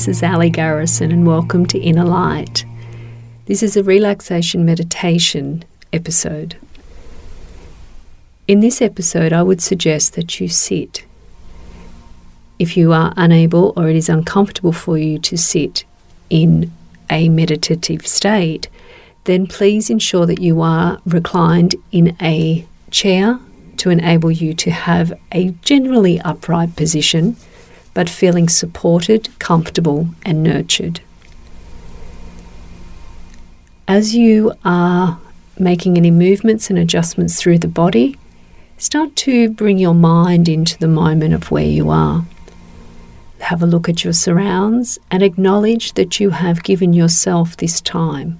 This is Ali Garrison, and welcome to Inner Light. This is a relaxation meditation episode. In this episode, I would suggest that you sit. If you are unable or it is uncomfortable for you to sit in a meditative state, then please ensure that you are reclined in a chair to enable you to have a generally upright position, but feeling supported, comfortable, and nurtured. As you are making any movements and adjustments through the body, start to bring your mind into the moment of where you are. Have a look at your surrounds and acknowledge that you have given yourself this time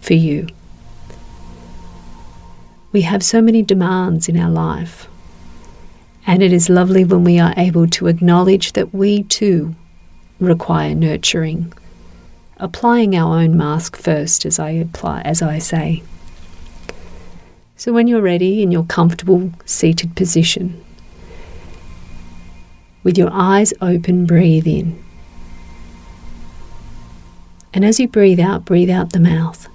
for you. We have so many demands in our life, and it is lovely when we are able to acknowledge that we too require nurturing. Applying our own mask first, as I apply, as I say. So when you're ready in your comfortable seated position, with your eyes open, breathe in. And as you breathe out, breathe out the mouth.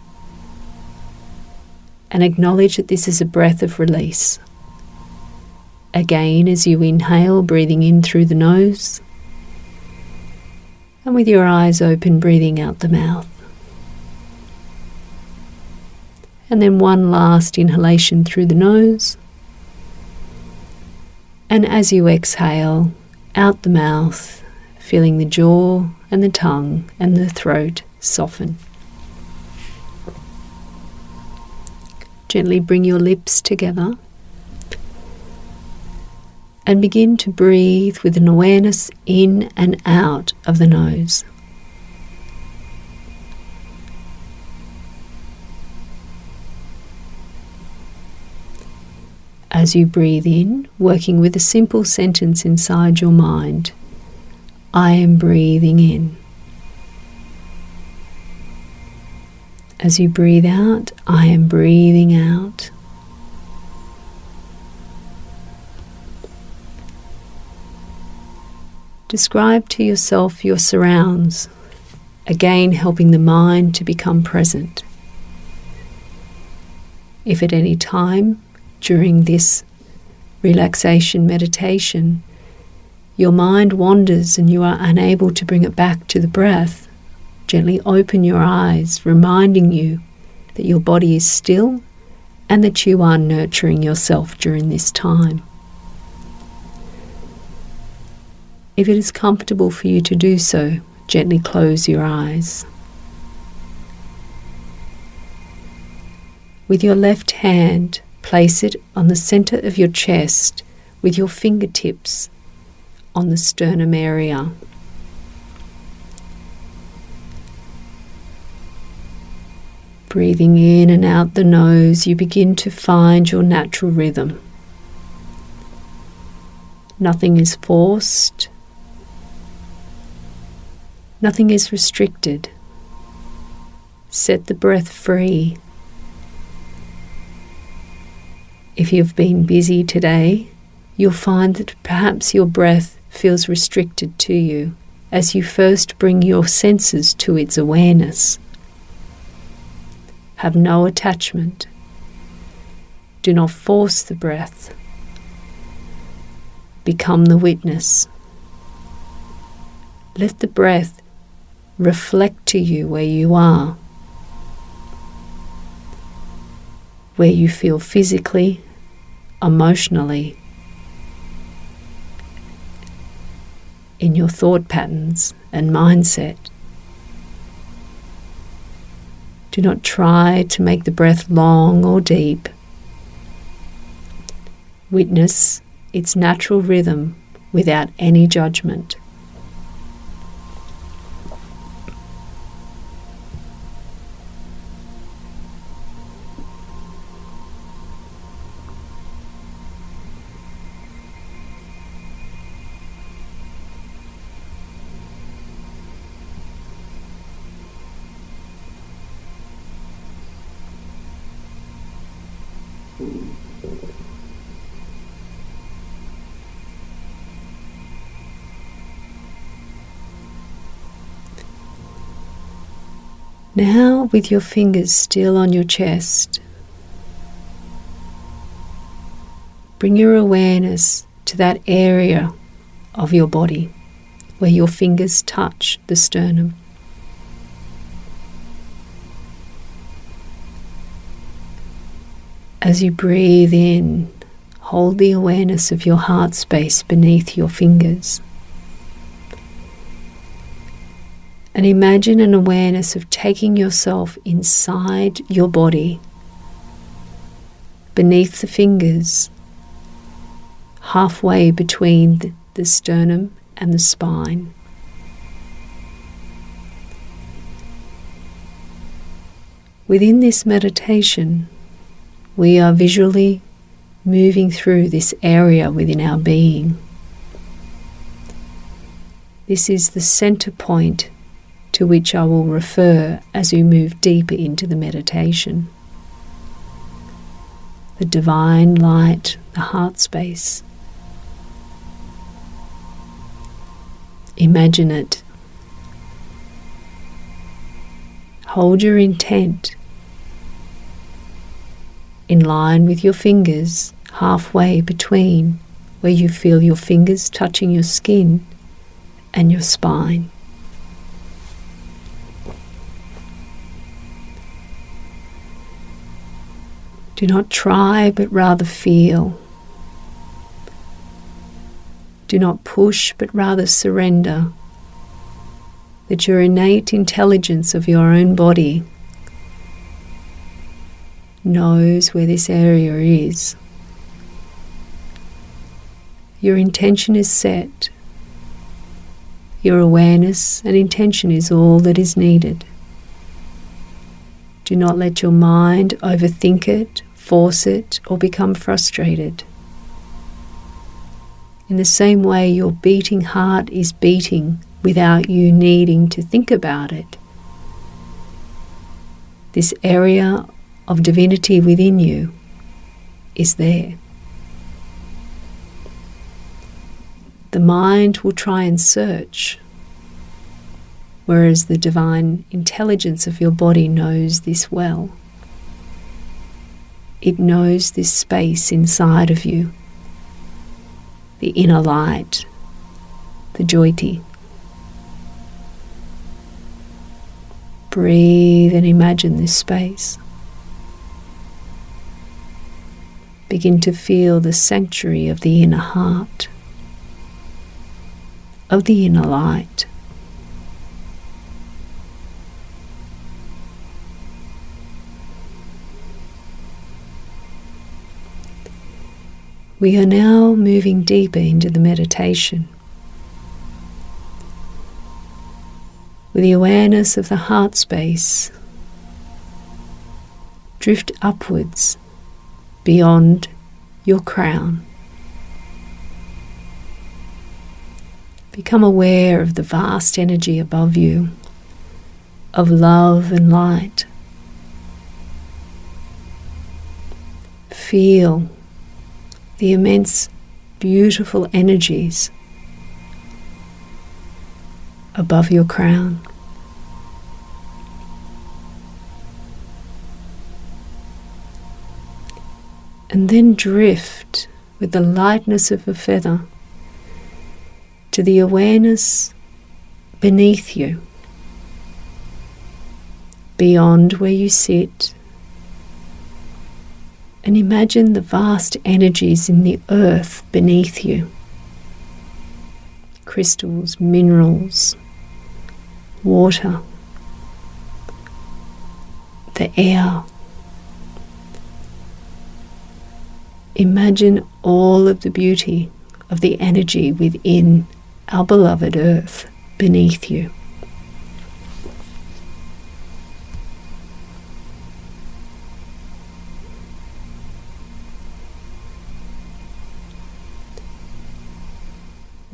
And acknowledge that this is a breath of release. Again, as you inhale, breathing in through the nose. And with your eyes open, breathing out the mouth. And then one last inhalation through the nose. And as you exhale, out the mouth, feeling the jaw and the tongue and the throat soften. Gently bring your lips together and begin to breathe with an awareness in and out of the nose. As you breathe in, working with a simple sentence inside your mind I am breathing in. As you breathe out, I am breathing out. Describe to yourself your surrounds, again helping the mind to become present. If at any time during this relaxation meditation, your mind wanders and you are unable to bring it back to the breath, gently open your eyes, reminding you that your body is still and that you are nurturing yourself during this time. If it is comfortable for you to do so, gently close your eyes. With your left hand, Place it on the center of your chest with your fingertips on the sternum area. Breathing in and out the nose, you begin to find your natural rhythm. Nothing is forced, nothing is restricted. Set the breath free If you've been busy today, you'll find that perhaps your breath feels restricted to you as you first bring your senses to its awareness. Have no attachment. Do not force the breath. Become the witness. Let the breath reflect to you where you are, where you feel physically emotionally, in your thought patterns and mindset. Do not try to make the breath long or deep. Witness its natural rhythm without any judgment. Now, with your fingers still on your chest, bring your awareness to that area of your body where your fingers touch the sternum. As you breathe in, hold the awareness of your heart space beneath your fingers. And imagine an awareness of taking yourself inside your body, beneath the fingers, halfway between the, sternum and the spine. Within this meditation, we are visually moving through this area within our being. This is the center point to which I will refer as we move deeper into the meditation. The divine light, the heart space. Imagine it. Hold your intent in line with your fingers halfway between where you feel your fingers touching your skin and your spine. Do not try, but rather feel. Do not push, but rather surrender. That your innate intelligence of your own body knows where this area is. Your intention is set. Your awareness and intention is all that is needed. Do not let your mind overthink it force it, or become frustrated. In the same way, your beating heart is beating without you needing to think about it. This area of divinity within you is there. The mind will try and search, whereas the divine intelligence of your body knows this well. It knows this space inside of you, the inner light, the Jyoti. Breathe and imagine this space. Begin to feel the sanctuary of the inner heart, of the inner light. We are now moving deeper into the meditation. With the awareness of the heart space, drift upwards beyond your crown. Become aware of the vast energy above you, of love and light. Feel the immense, beautiful energies above your crown. And then drift with the lightness of a feather to the awareness beneath you, beyond where you sit and imagine the vast energies in the earth beneath you crystals, minerals, water, the air. Imagine all of the beauty of the energy within our beloved earth beneath you.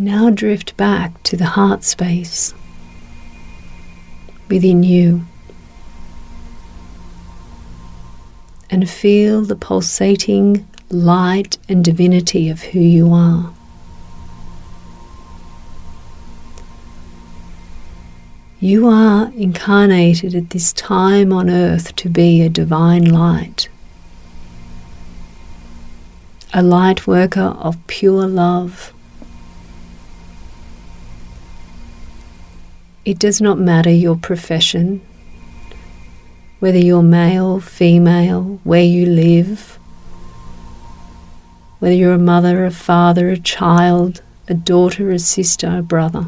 Now drift back to the heart space within you and feel the pulsating light and divinity of who you are. You are incarnated at this time on earth to be a divine light, a light worker of pure love. It does not matter your profession, whether you're male, female, where you live, whether you're a mother, a father, a child, a daughter, a sister, a brother.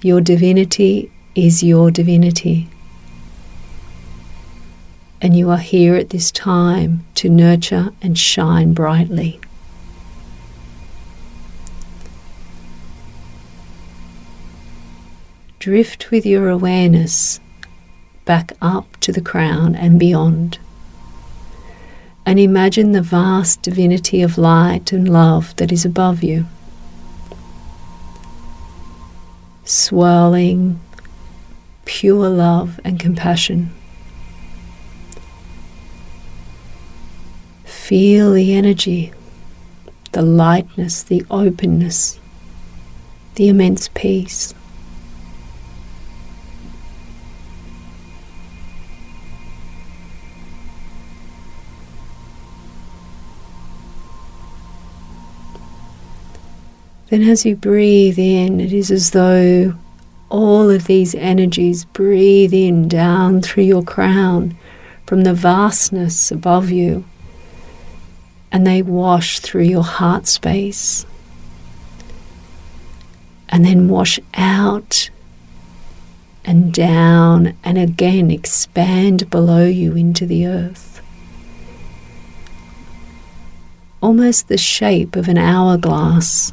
Your divinity is your divinity. And you are here at this time to nurture and shine brightly. Drift with your awareness back up to the crown and beyond. And imagine the vast divinity of light and love that is above you. swirling pure love and compassion. Feel the energy, the lightness, the openness, the immense peace. Then, as you breathe in, it is as though all of these energies breathe in down through your crown from the vastness above you, and they wash through your heart space, and then wash out and down, and again expand below you into the earth. Almost the shape of an hourglass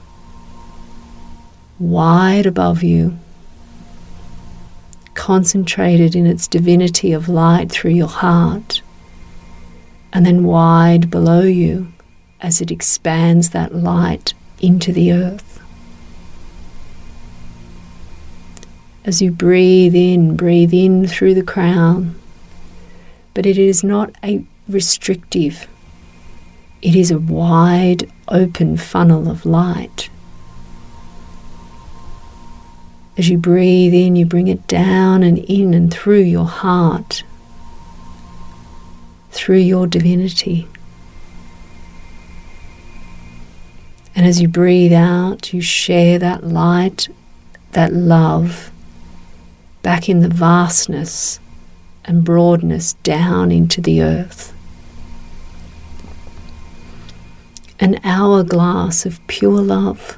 wide above you, concentrated in its divinity of light through your heart, and then wide below you as it expands that light into the earth. As you breathe in, breathe in through the crown, but it is not a restrictive, it is a wide open funnel of light as you breathe in, you bring it down and in and through your heart, through your divinity. And as you breathe out, you share that light, that love, back in the vastness and broadness down into the earth. An hourglass of pure love.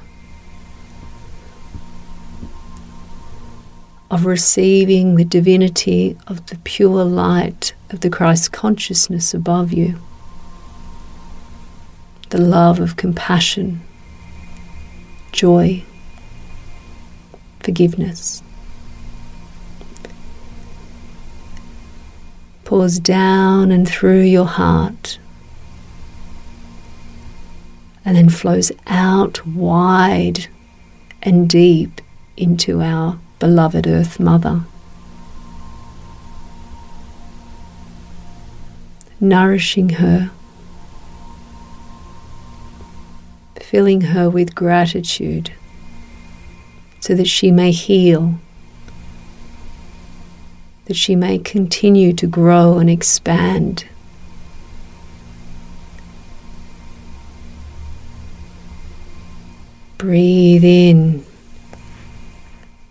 Of receiving the divinity of the pure light of the Christ consciousness above you, the love of compassion, joy, forgiveness. Pours down and through your heart and then flows out wide and deep into our beloved Earth Mother. Nourishing her, filling her with gratitude so that she may heal, that she may continue to grow and expand. Breathe in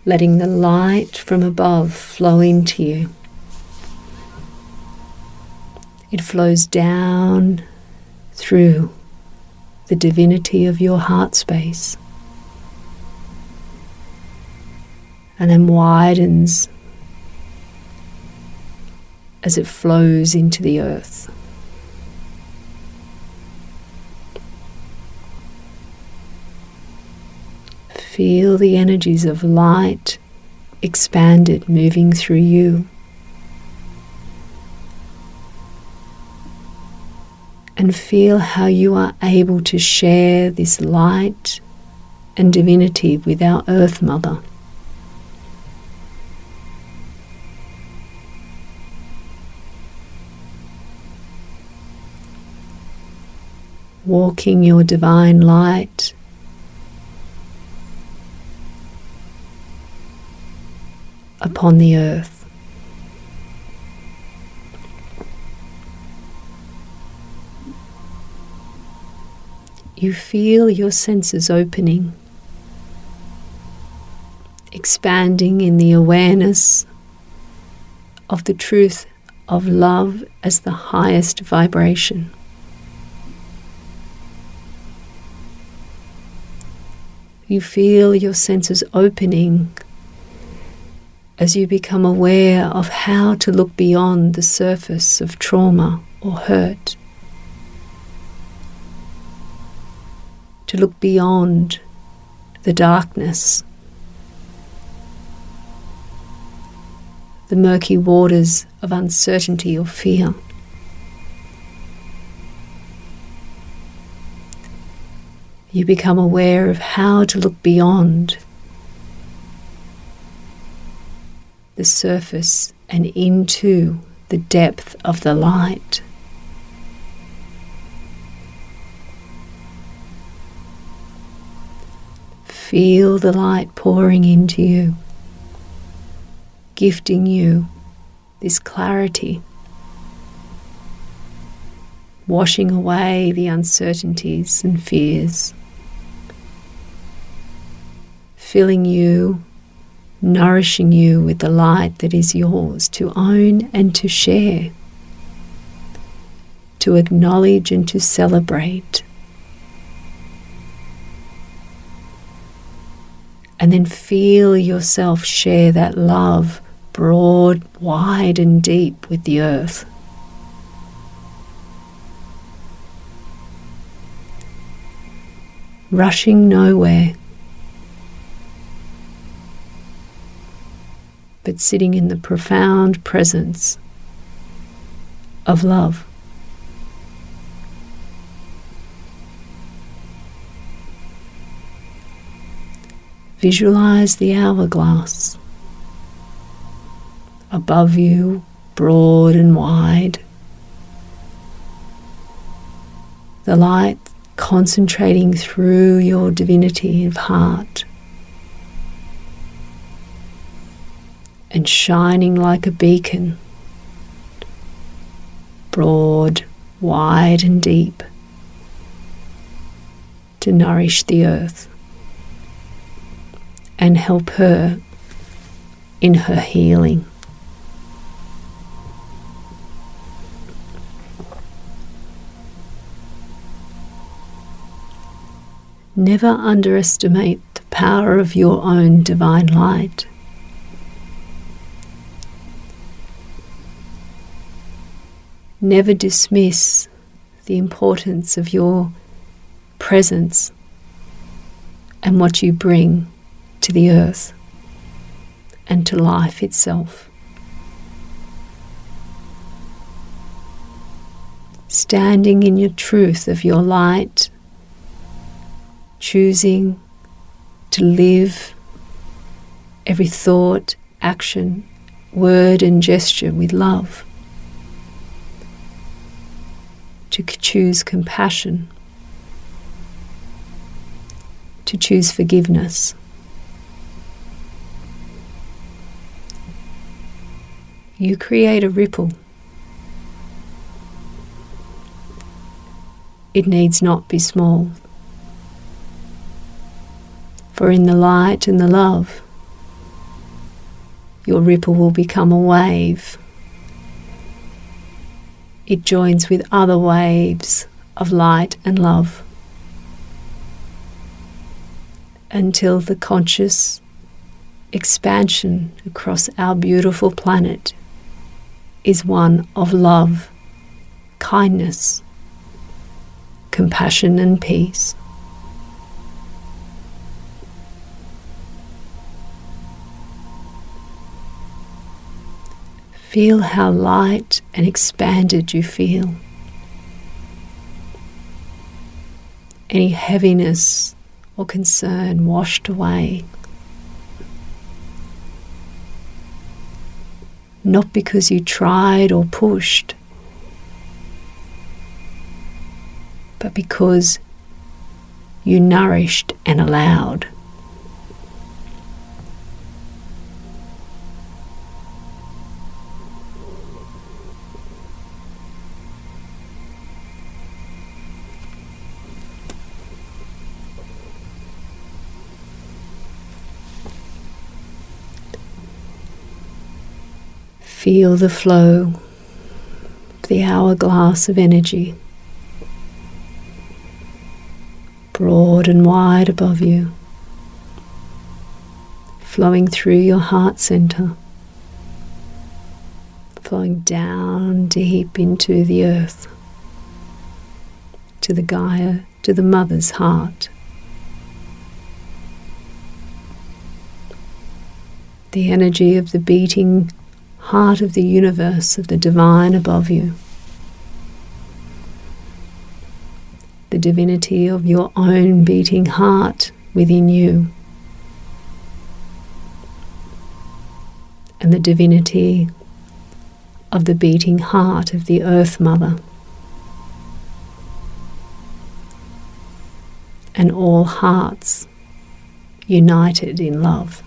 letting the light from above flow into you. It flows down through the divinity of your heart space and then widens as it flows into the earth. Feel the energies of light expanded moving through you. And feel how you are able to share this light and divinity with our Earth Mother. Walking your divine light upon the earth. You feel your senses opening, expanding in the awareness of the truth of love as the highest vibration. You feel your senses opening as you become aware of how to look beyond the surface of trauma or hurt. To look beyond the darkness, the murky waters of uncertainty or fear. you become aware of how to look beyond the surface and into the depth of the light. Feel the light pouring into you, gifting you this clarity, washing away the uncertainties and fears filling you, nourishing you with the light that is yours to own and to share, to acknowledge and to celebrate. And then feel yourself share that love broad, wide, and deep with the earth. Rushing nowhere. But sitting in the profound presence of love. Visualize the hourglass above you, broad and wide. The light concentrating through your divinity of heart. And shining like a beacon, broad, wide, and deep, to nourish the earth and help her in her healing. Never underestimate the power of your own divine light. Never dismiss the importance of your presence and what you bring to the earth and to life itself. Standing in your truth of your light, choosing to live every thought, action, word, and gesture with love to choose compassion, to choose forgiveness. You create a ripple. It needs not be small. For in the light and the love, your ripple will become a wave it joins with other waves of light and love until the conscious expansion across our beautiful planet is one of love, kindness, compassion, and peace. Feel how light and expanded you feel. Any heaviness or concern washed away. Not because you tried or pushed, but because you nourished and allowed. Feel the flow of the hourglass of energy, broad and wide above you, flowing through your heart center, flowing down deep into the earth, to the Gaia, to the mother's heart. the energy of the beating heart of the universe, of the divine above you. The divinity of your own beating heart within you. And the divinity of the beating heart of the Earth Mother. And all hearts united in love.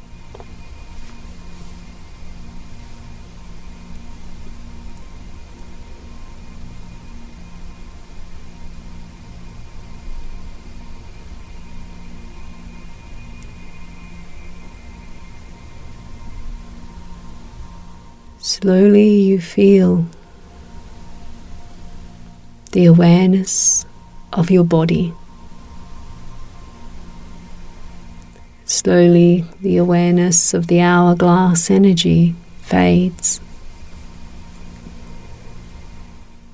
Slowly you feel the awareness of your body. Slowly, the awareness of the hourglass energy fades.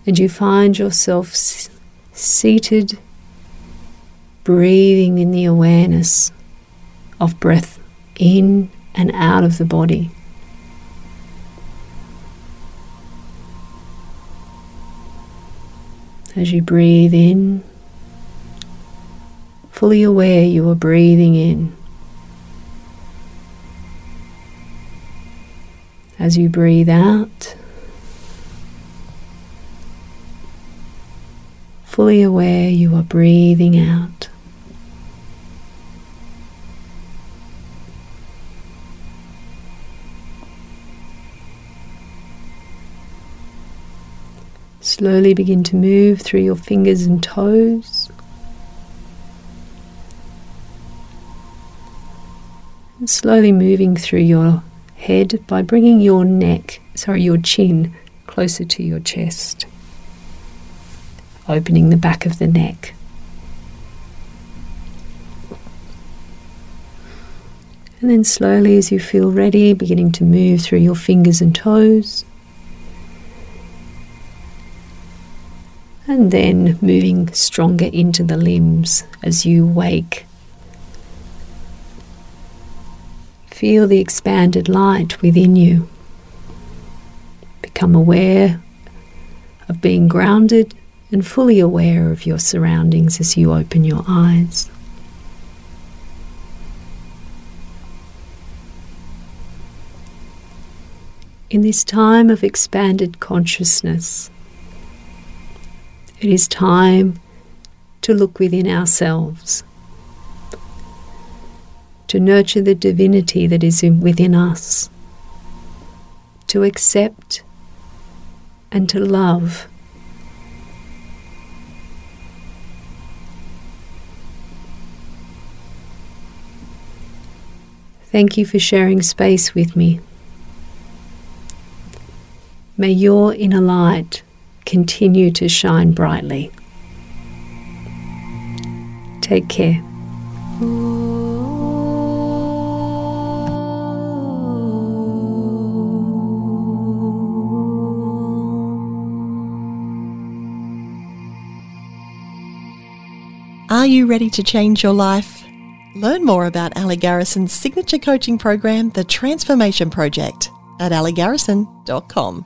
And you find yourself s- seated, breathing in the awareness of breath in and out of the body. As you breathe in, fully aware you are breathing in. As you breathe out, fully aware you are breathing out. Slowly begin to move through your fingers and toes. And slowly moving through your head by bringing your neck, sorry, your chin closer to your chest. Opening the back of the neck. And then slowly, as you feel ready, beginning to move through your fingers and toes. And then moving stronger into the limbs as you wake. Feel the expanded light within you. Become aware of being grounded and fully aware of your surroundings as you open your eyes. In this time of expanded consciousness, it is time to look within ourselves, to nurture the divinity that is within us, to accept and to love. Thank you for sharing space with me. May your inner light continue to shine brightly. Take care. Are you ready to change your life? Learn more about Ali Garrison's signature coaching program, The Transformation Project, at aligarrison.com.